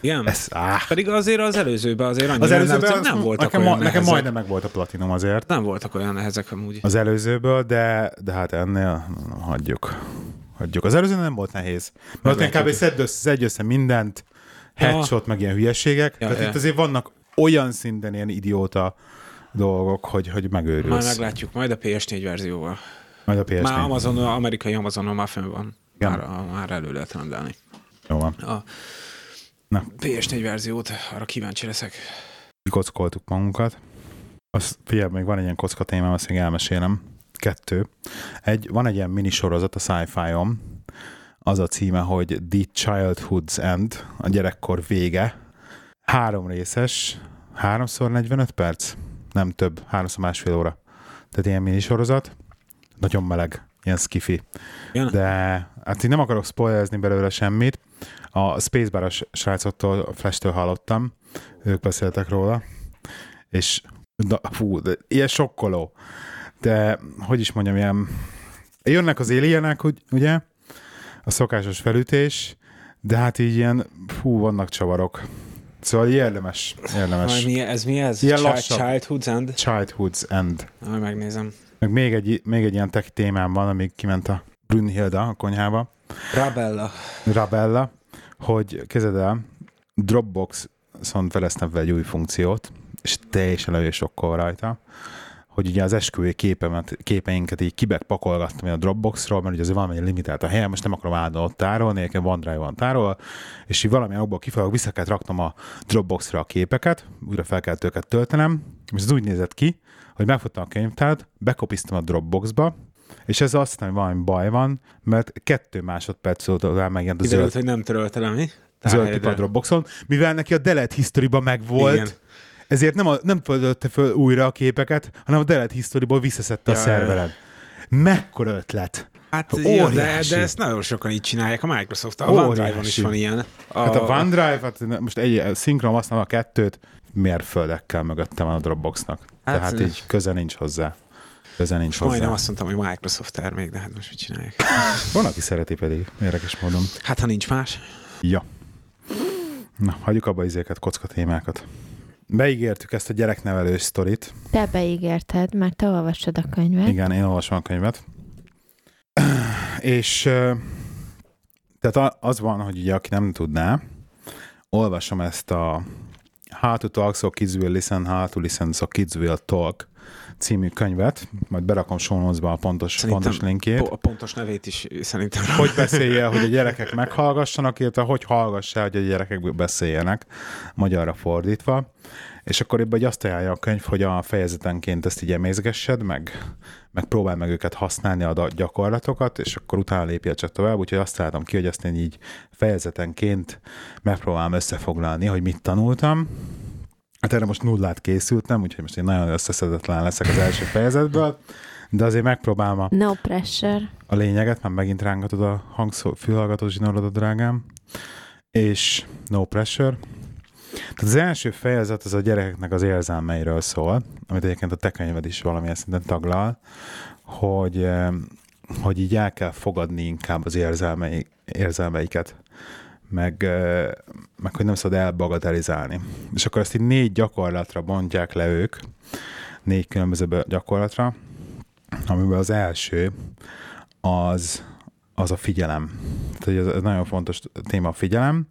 Igen? Ez, áh. Pedig azért az előzőben azért annyira Az előzőben nem, az, nem voltak nekem, olyan nekem majdnem meg volt a platinum azért. Nem voltak olyan nehezek amúgy. Az előzőből, de, de hát ennél hagyjuk. Hagyjuk. Az előző nem volt nehéz. Mert ott. Meglátjuk. szedd össze, szedj össze mindent, Ja. headshot, meg ilyen hülyeségek. Ja, Tehát ja. itt azért vannak olyan szinten ilyen idióta dolgok, hogy, hogy megőrülsz. Majd meglátjuk, majd a PS4 verzióval. Majd a PS4. Már Amazon, amerikai Amazonon már fönn van. Igen. Már, már elő lehet rendelni. Jó van. A Na. PS4 verziót, arra kíváncsi leszek. Kockoltuk magunkat. Azt, figyelj, még van egy ilyen kocka témám, azt még elmesélem. Kettő. Egy, van egy ilyen minisorozat a sci-fi-on, az a címe, hogy The Childhood's End, a gyerekkor vége. Három részes, háromszor 45 perc, nem több, háromszor másfél óra. Tehát ilyen minisorozat, nagyon meleg, ilyen skifi. De hát így nem akarok spoilerezni belőle semmit. A Spacebar-os srácoktól, Flash-től hallottam, ők beszéltek róla, és na, fú, de ilyen sokkoló. De, hogy is mondjam, ilyen jönnek az alienek, ugye, a szokásos felütés, de hát így ilyen, fú, vannak csavarok. Szóval érdemes, érdemes. Mi, ez mi ez? Ilyen Child. Childhood's End? Childhood's End. Majd megnézem. Meg még egy, még egy ilyen tech témám van, amíg kiment a Brünnhilda a konyhába, Rabella. Rabella, hogy kezded el, Dropbox szóval feleztem fel egy új funkciót, és teljesen elő sokkal rajta, hogy ugye az esküvői képemet, képeinket így kibekpakolgattam a Dropboxról, mert ugye azért valami limitált a helyem, most nem akarom állandóan ott tárolni, nekem OneDrive van tárolva, és így valamilyen okból kifolyólag vissza kellett raknom a Dropboxra a képeket, újra fel kellett őket töltenem, és ez úgy nézett ki, hogy megfogtam a könyvtárat, bekopisztam a Dropboxba, és ez azt hogy valami baj van, mert kettő másodperc után megjelent a Kiderült, zöld hogy nem töröltelem, mi? zöld tipa a Dropboxon, mivel neki a Delete History-ban megvolt, Igen. ezért nem, a, nem töltötte föl újra a képeket, hanem a Delete History-ból visszaszedte a Ja, szerveren. Mekkora ötlet! Hát jó, de, de ezt nagyon sokan így csinálják a Microsoft. A Óriási. OneDrive-on is van ilyen. A, Hát a OneDrive, hát most egy szinkron használom a kettőt, mérföldekkel mögötte van a Dropboxnak. Hát, Tehát így köze nincs hozzá. Köze nincs hozzá. Majdnem azt mondtam, hogy Microsoft termék, de hát most mit csinálják? Van, aki szereti pedig, érdekes módon. Hát ha nincs más. Ja. Na, hagyjuk abba izéket, kocka témákat. Beígértük ezt a gyereknevelős sztorit. Te beígérted, mert te olvastad a könyvet. Igen, én olvasom a könyvet. És tehát az van, hogy ugye aki nem tudná, olvasom ezt a How to Talk So Kids Will Listen, How to Listen So Kids Will Talk című könyvet, majd berakom show notes-ba a pontos, pontos linkjét. po- a pontos nevét is szerintem. hogy beszélje, hogy a gyerekek meghallgassanak, illetve hogy hallgassa, hogy a gyerekek beszéljenek, magyarra fordítva. És akkor ebben azt ajánlja a könyv, hogy a fejezetenként ezt így emészgessed, meg, meg próbál meg őket használni a gyakorlatokat, és akkor utána lépje csak tovább, úgyhogy azt találtam ki, hogy ezt én így fejezetenként megpróbálom összefoglalni, hogy mit tanultam. Hát erre most nullát készültem, úgyhogy most én nagyon összeszedetlen leszek az első fejezetből, de azért megpróbálom a No pressure. a lényeget, már megint rángatod a hangszó, fülhallgató zsinorodat, drágám. És no pressure. Tehát az első fejezet az a gyerekeknek az érzelmeiről szól, amit egyébként a te könyved is valamilyen szinten taglal, hogy, eh, hogy így el kell fogadni inkább az érzelmei, érzelmeiket, meg, meg hogy nem szabad elbagatelizálni. És akkor ezt így négy gyakorlatra bontják le ők, négy különböző gyakorlatra, amiben az első az, az a figyelem. Tehát ez, ez nagyon fontos téma a figyelem,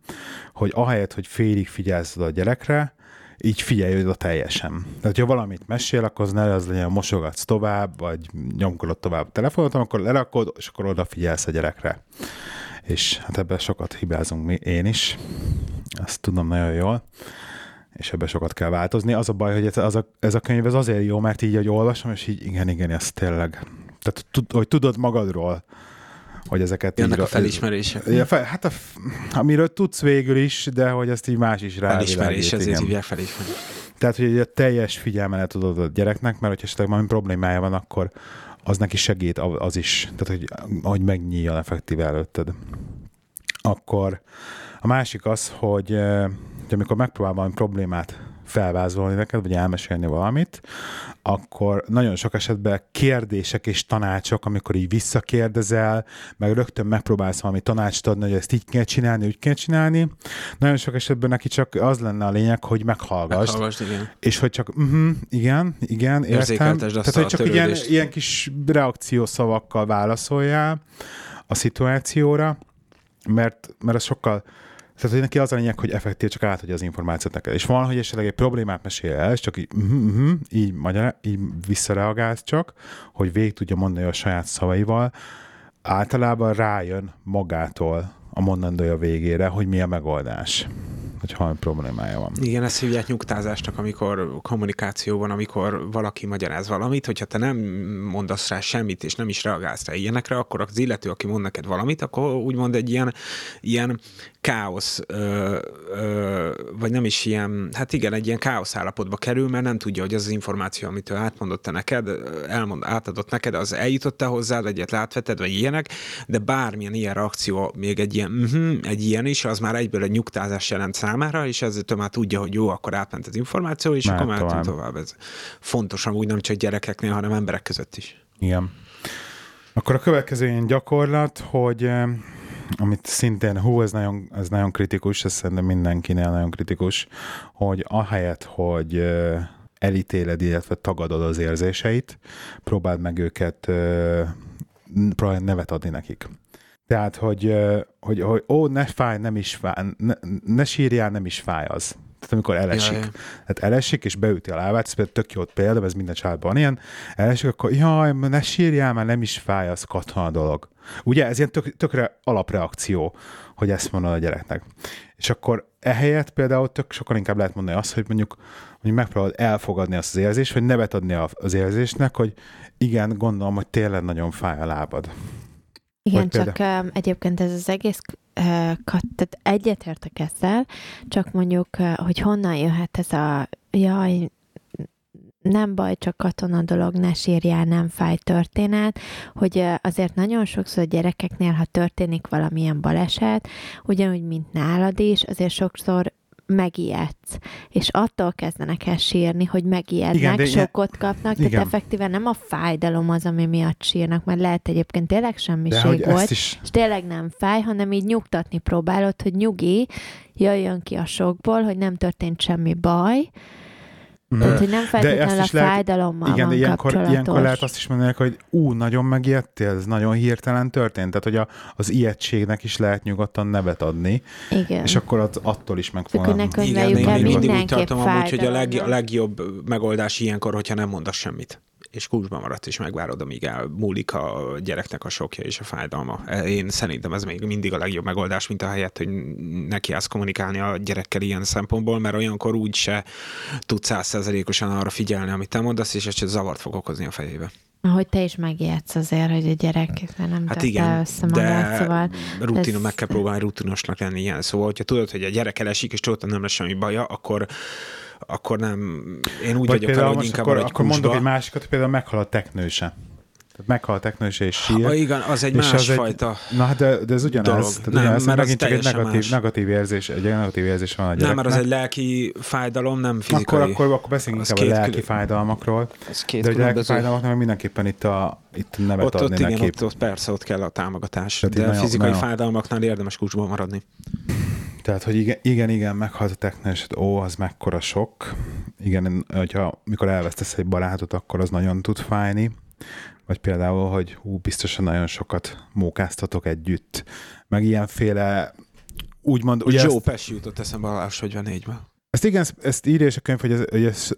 hogy ahelyett, hogy félig figyelsz a gyerekre, így figyelj oda teljesen. Tehát, ha valamit mesél, akkor az ne az legyen, mosogatsz tovább, vagy nyomkodod tovább a telefonot, akkor lerakod, és akkor odafigyelsz a gyerekre. És hát ebben sokat hibázunk mi, én is. Ezt tudom nagyon jól és ebben sokat kell változni. Az a baj, hogy ez, az a, ez a könyv ez azért jó, mert így, hogy olvasom, és így igen, igen, ez tényleg. Tehát, tud, hogy tudod magadról, hogy ezeket Jönnek így, a felismerések. Ja, fel, hát a, amiről tudsz végül is, de hogy ezt így más is Felismerés, rávilágít. ezért hívják felismerés. Tehát, hogy a teljes figyelmelet tudod a gyereknek, mert hogyha esetleg valami problémája van, akkor az neki segít, az is, tehát hogy, hogy megnyíljon effektíve előtted. akkor a másik az, hogy, hogy amikor megpróbál valami problémát felvázolni neked, vagy elmesélni valamit, akkor nagyon sok esetben kérdések és tanácsok, amikor így visszakérdezel, meg rögtön megpróbálsz valami tanácsot adni, hogy ezt így kell csinálni, úgy kell csinálni. Nagyon sok esetben neki csak az lenne a lényeg, hogy meghallgass. Meghallgass, igen. És hogy csak, uh-huh, igen, igen, értem. Tehát, hogy csak ilyen, ilyen kis reakciószavakkal válaszoljál a szituációra, mert, mert az sokkal tehát, hogy neki az a lényeg, hogy effektív csak átadja az információt neked. És van, hogy esetleg egy problémát mesél el, és csak így, uh-huh, uh-huh, így, magyar, így visszareagálsz csak, hogy végig tudja mondani a saját szavaival, általában rájön magától a mondandója végére, hogy mi a megoldás hogy halmi problémája van. Igen, ezt hívják nyugtázásnak, amikor kommunikáció van, amikor valaki magyaráz valamit, hogyha te nem mondasz rá semmit, és nem is reagálsz rá ilyenekre, akkor az illető, aki mond neked valamit, akkor úgymond egy ilyen, ilyen káosz, ö, ö, vagy nem is ilyen, hát igen, egy ilyen káosz állapotba kerül, mert nem tudja, hogy az az információ, amit ő átmondott neked, elmond, átadott neked, az eljutott-e hozzád, egyet látveted, vagy ilyenek, de bármilyen ilyen reakció, még egy ilyen, uh-huh, egy ilyen is, az már egyből egy nyugtázás jelent számára, és ezzel már tudja, hogy jó, akkor átment az információ, és Már akkor tovább. tovább. Ez fontos amúgy nem csak gyerekeknél, hanem emberek között is. Igen. Akkor a következő ilyen gyakorlat, hogy amit szintén, hú, ez nagyon, ez nagyon kritikus, ez szerintem mindenkinél nagyon kritikus, hogy ahelyett, hogy elítéled, illetve tagadod az érzéseit, próbáld meg őket, próbáld nevet adni nekik. Tehát, hogy, hogy, hogy ó, ne fáj, nem is fáj, ne, ne sírjál, nem is fáj az. Tehát amikor elesik. Jaj. Tehát elesik, és beüti a lábát, ez például tök jó példa, ez minden családban ilyen, elesik, akkor jaj, ne sírjál, már nem is fáj, az katona dolog. Ugye ez ilyen tök, tökre alapreakció, hogy ezt mondod a gyereknek. És akkor ehelyett például tök sokkal inkább lehet mondani azt, hogy mondjuk, hogy megpróbálod elfogadni azt az érzést, vagy nevet adni az érzésnek, hogy igen, gondolom, hogy tényleg nagyon fáj a lábad. Igen, csak uh, egyébként ez az egész uh, tehát egyetértek ezzel, csak mondjuk, uh, hogy honnan jöhet ez a jaj, nem baj, csak katona dolog, ne sírjál, nem fáj történet, hogy azért nagyon sokszor a gyerekeknél, ha történik valamilyen baleset, ugyanúgy, mint nálad is, azért sokszor megijedsz, és attól kezdenek el sírni, hogy megijednek, igen, de kapnak, igen. tehát effektíven nem a fájdalom az, ami miatt sírnak, mert lehet egyébként tényleg semmiség volt, is... és tényleg nem fáj, hanem így nyugtatni próbálod, hogy nyugi, jöjjön ki a sokból, hogy nem történt semmi baj, tehát, hogy nem feltétlenül a fájdalommal igen, van ilyenkor, kapcsolatos. ilyenkor lehet azt is mondani, hogy ú, nagyon megijedtél, ez nagyon hirtelen történt. Tehát, hogy a, az ijegységnek is lehet nyugodtan nevet adni. Igen. És akkor az, attól is meg fogom. Igen, én mindig úgy tartom amúgy, hogy a, leg, a legjobb megoldás ilyenkor, hogyha nem mondasz semmit és kulcsban maradt, és megvárod, amíg elmúlik a gyereknek a sokja és a fájdalma. Én szerintem ez még mindig a legjobb megoldás, mint a helyett, hogy neki állsz kommunikálni a gyerekkel ilyen szempontból, mert olyankor úgy se tudsz százszerzelékosan arra figyelni, amit te mondasz, és ez csak zavart fog okozni a fejébe. Ahogy te is megijedsz azért, hogy a gyerek nem hát igen, össze magát, de szóval... Rutin, ez... meg kell próbálni rutinosnak lenni ilyen. Szóval, hogyha tudod, hogy a gyerek elesik, és tudod, nem lesz semmi baja, akkor akkor nem, én úgy Vagy vagyok vele, hogy inkább akkor, akkor mondok egy másikat, például meghal a teknőse. Tehát meghal a teknőse és sír. Ha, igen, az egy másfajta Na, hát de, de ez ugyanaz. Tehát nem, ugyanaz, mert megint csak egy negatív, negatív érzés, egy negatív érzés van a gyereknek. Nem, mert az egy lelki fájdalom, nem fizikai. Akkor, akkor, akkor beszéljünk inkább a lelki külön... fájdalmakról. Ez két de a lelki fájdalmaknak mindenképpen itt a itt nevet ott, adni ott, neki. Igen, ott, ott persze, ott kell a támogatás. Tehát de a fizikai nagyon... fájdalmaknál érdemes kulcsban maradni. Tehát, hogy igen, igen, igen meghalt a technős, ó, az mekkora sok. Igen, hogyha mikor elvesztesz egy barátot, akkor az nagyon tud fájni. Vagy például, hogy hú, biztosan nagyon sokat mókáztatok együtt. Meg ilyenféle, úgymond... Ugye Joe ezt, Pesci jutott eszembe a hogy van négyben. Ezt igen, ezt írja is a könyv, hogy ez, hogy ez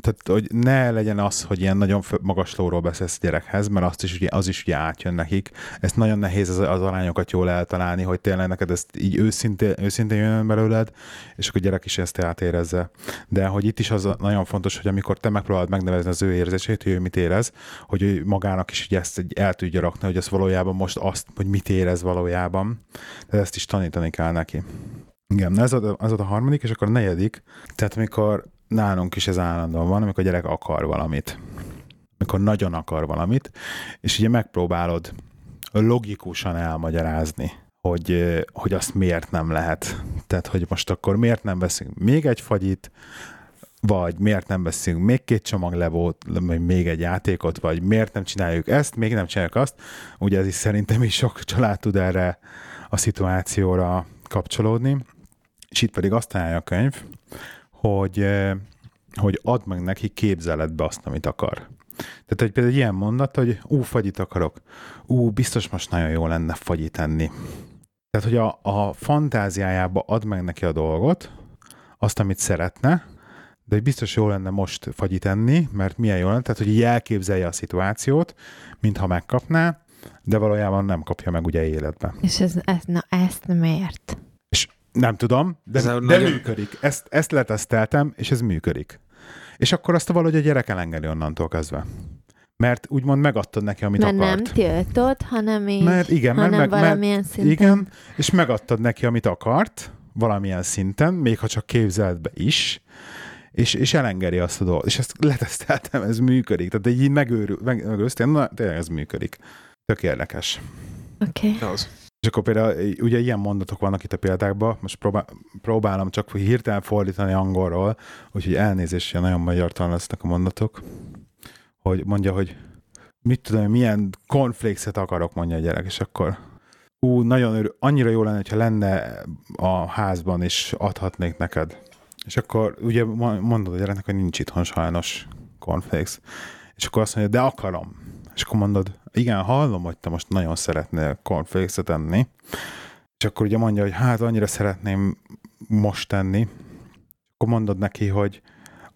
tehát hogy ne legyen az, hogy ilyen nagyon magas lóról beszélsz gyerekhez, mert azt is, ugye, az is ugye átjön nekik. Ezt nagyon nehéz az, az arányokat jól eltalálni, hogy tényleg neked ezt így őszintén, őszintén jön belőled, és akkor a gyerek is ezt átérezze. De hogy itt is az nagyon fontos, hogy amikor te megpróbálod megnevezni az ő érzését, hogy ő mit érez, hogy ő magának is ugye ezt el tudja rakni, hogy ez valójában most azt, hogy mit érez valójában. De ezt is tanítani kell neki. Igen, ez a, ez a harmadik, és akkor a negyedik, tehát amikor nálunk is ez állandóan van, amikor a gyerek akar valamit. Amikor nagyon akar valamit, és ugye megpróbálod logikusan elmagyarázni, hogy, hogy azt miért nem lehet. Tehát, hogy most akkor miért nem veszünk még egy fagyit, vagy miért nem veszünk még két csomag levót, vagy még egy játékot, vagy miért nem csináljuk ezt, még nem csináljuk azt. Ugye ez is szerintem is sok család tud erre a szituációra kapcsolódni. És itt pedig azt állja a könyv, hogy, hogy add meg neki képzeletbe azt, amit akar. Tehát hogy például egy ilyen mondat, hogy ú, fagyit akarok, ú, biztos most nagyon jó lenne fagyit enni. Tehát, hogy a, a fantáziájába ad meg neki a dolgot, azt, amit szeretne, de hogy biztos jó lenne most fagyit enni, mert milyen jó lenne, tehát hogy így elképzelje a szituációt, mintha megkapná, de valójában nem kapja meg ugye életbe. És ez, ez, na, ezt miért? Nem tudom, de, de nagyon... működik. Ezt, ezt leteszteltem, és ez működik. És akkor azt valahogy a gyerek elengedi onnantól kezdve. Mert úgymond megadtad neki, amit mert akart. nem tiltod, hanem így, mert igen, hanem mert, valamilyen mert, szinten. Igen, és megadtad neki, amit akart, valamilyen szinten, még ha csak képzeletbe is, és, és elengedi azt a dolgot. És ezt leteszteltem, ez működik. Tehát így megőrül, meg, na, tényleg ez működik. Tök érdekes. Oké. Okay. És akkor például ugye ilyen mondatok vannak itt a példákban, most próbál, próbálom csak hirtelen fordítani angolról, úgyhogy elnézést, nagyon magyar lesznek a mondatok, hogy mondja, hogy mit tudom, milyen konflexet akarok, mondja a gyerek, és akkor ú, nagyon örül, annyira jó lenne, hogyha lenne a házban, és adhatnék neked. És akkor ugye mondod a gyereknek, hogy nincs itthon sajnos cornflakes. És akkor azt mondja, de akarom. És akkor mondod, igen, hallom, hogy te most nagyon szeretnél cornflakes-et enni. És akkor ugye mondja, hogy hát annyira szeretném most tenni. Akkor mondod neki, hogy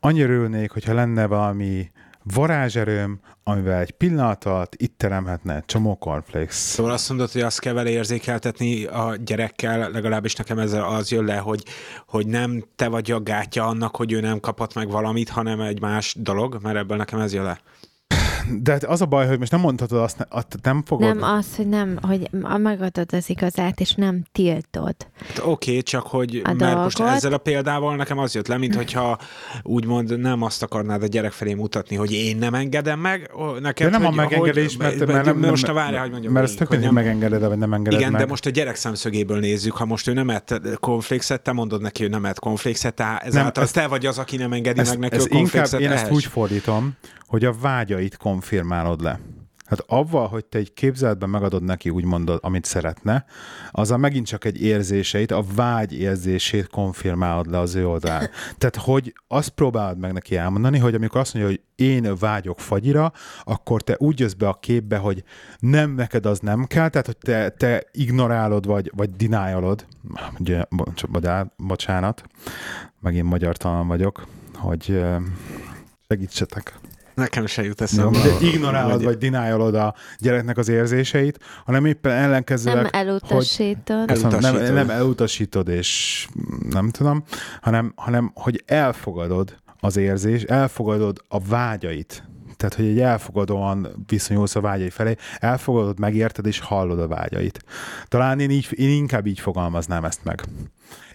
annyira örülnék, hogyha lenne valami varázserőm, amivel egy pillanat alatt itt teremhetne egy csomó cornflakes. Szóval azt mondod, hogy azt kell vele érzékeltetni a gyerekkel, legalábbis nekem ez az jön le, hogy, hogy nem te vagy a gátja annak, hogy ő nem kapott meg valamit, hanem egy más dolog, mert ebből nekem ez jön le de hát az a baj, hogy most nem mondhatod azt, azt nem fogod... Nem az, hogy nem, hogy megadod az igazát, és nem tiltod. Hát Oké, okay, csak hogy, a mert dolgot. most ezzel a példával nekem az jött le, mint hogyha úgymond nem azt akarnád a gyerek felé mutatni, hogy én nem engedem meg neked, de nem hogy, a megengedés, hogy, mert, mert, nem, nem, most a várja, hogy mondjam. Mert ezt tök, hogy nem megengeded, vagy nem engeded Igen, meg. de most a gyerek szemszögéből nézzük, ha most ő nem ett konflixet, te mondod neki, hogy nem ett konflixet, tehát ezáltal nem, ezt, te vagy az, aki nem engedi ezt, meg neki ezt a konflixet. Inkább én ezt úgy fordítom, hogy a vágyait konfirmálod le. Hát avval, hogy te egy képzeletben megadod neki úgymond, amit szeretne, az a megint csak egy érzéseit, a vágy érzését konfirmálod le az ő oldalán. Tehát, hogy azt próbálod meg neki elmondani, hogy amikor azt mondja, hogy én vágyok fagyira, akkor te úgy jössz be a képbe, hogy nem, neked az nem kell, tehát, hogy te, te ignorálod, vagy, vagy dinájolod, ugye, bocsánat, megint magyartalan vagyok, hogy segítsetek. Nekem se jut eszembe. Ja, de ignorálod, vagy dinájolod a gyereknek az érzéseit, hanem éppen ellenkezőleg... Nem elutasítod. Hogy, elutasítod. Nem, nem elutasítod, és nem tudom, hanem, hanem hogy elfogadod az érzés, elfogadod a vágyait. Tehát, hogy egy elfogadóan viszonyulsz a vágyai felé, elfogadod, megérted, és hallod a vágyait. Talán én, így, én inkább így fogalmaznám ezt meg.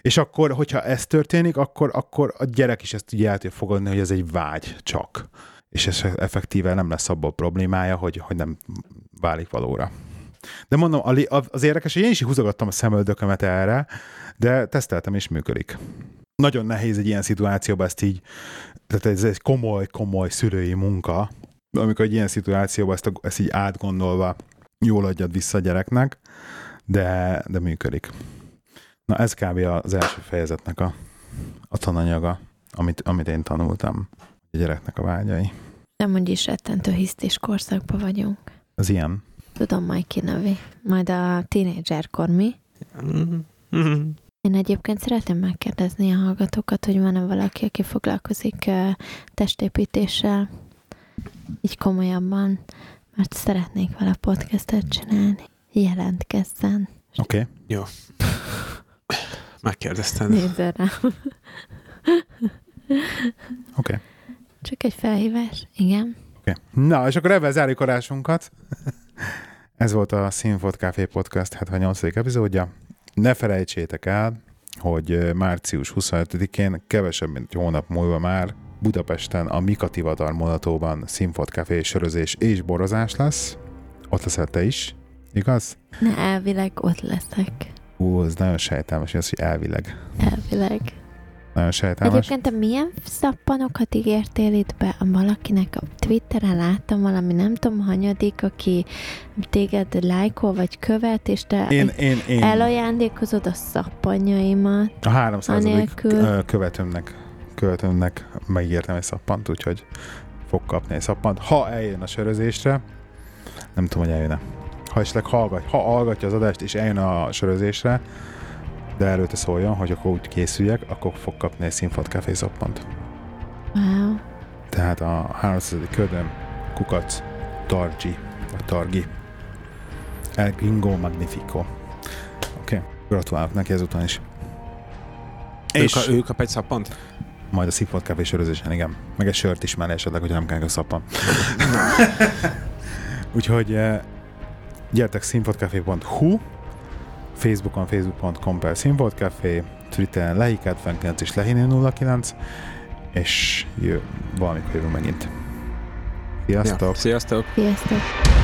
És akkor, hogyha ez történik, akkor, akkor a gyerek is ezt ugye el tudja fogadni, hogy ez egy vágy csak és ez effektíve nem lesz abból problémája, hogy, hogy nem válik valóra. De mondom, az érdekes, hogy én is húzogattam a szemöldökömet erre, de teszteltem és működik. Nagyon nehéz egy ilyen szituációban ezt így, tehát ez egy komoly, komoly szülői munka, amikor egy ilyen szituációban ezt, ezt így átgondolva jól adjad vissza a gyereknek, de, de működik. Na ez kb. az első fejezetnek a, a tananyaga, amit, amit én tanultam a gyereknek a vágyai. Nem mondj is rettentő hisztés korszakban vagyunk. Az ilyen. Tudom majd kinövi. Majd a tínédzserkor mi? Én egyébként szeretném megkérdezni a hallgatókat, hogy van-e valaki, aki foglalkozik testépítéssel, így komolyabban, mert szeretnék vele podcastet csinálni. Jelentkezzen. Oké. Okay. Jó. Megkérdeztem. Nézzel rám. Oké. Okay. Csak egy felhívás, igen. Okay. Na, és akkor ebben zárjuk adásunkat. Ez volt a Színfot Café Podcast 78. epizódja. Ne felejtsétek el, hogy március 25-én, kevesebb, mint egy hónap múlva már Budapesten a Mikati Vadar Monatóban Színfot Café sörözés és borozás lesz. Ott leszel te is. Igaz? Ne, elvileg ott leszek. Ú, ez nagyon sejtelmes, az, hogy elvileg. Elvileg. Nagyon sejtelmes. Egyébként te milyen szappanokat ígértél itt be? A valakinek a Twitteren láttam valami, nem tudom, hanyadik, aki téged lájkol vagy követ, és te Én, én, én elajándékozod a szappanjaimat. a 300. anélkül- követőmnek, követőmnek megígértem egy szappant, úgyhogy fog kapni egy szappant. Ha eljön a sörözésre, nem tudom, hogy eljön-e. Ha esetleg hallgat, ha hallgatja az adást, és eljön a sörözésre, de előtte szóljon, hogy akkor úgy készüljek, akkor fog kapni egy színfot kávé szappant. Wow. Tehát a 300. ködöm kukac Targi, vagy Targi. El Gringo Magnifico. Oké, okay. gratulálok neki ezután is. És És ő, ő kap egy szappant? majd a szívott kávé sörözésen, igen. Meg egy sört is mellé esetleg, hogyha nem kell a szappan. Úgyhogy eh, gyertek színfotkafé.hu Facebookon facebook.com per színfotkafé Twitteren lehi79 és lehi09 és jö, valamikor jövünk megint. Sziasztok! Ja. Sziasztok! Sziasztok!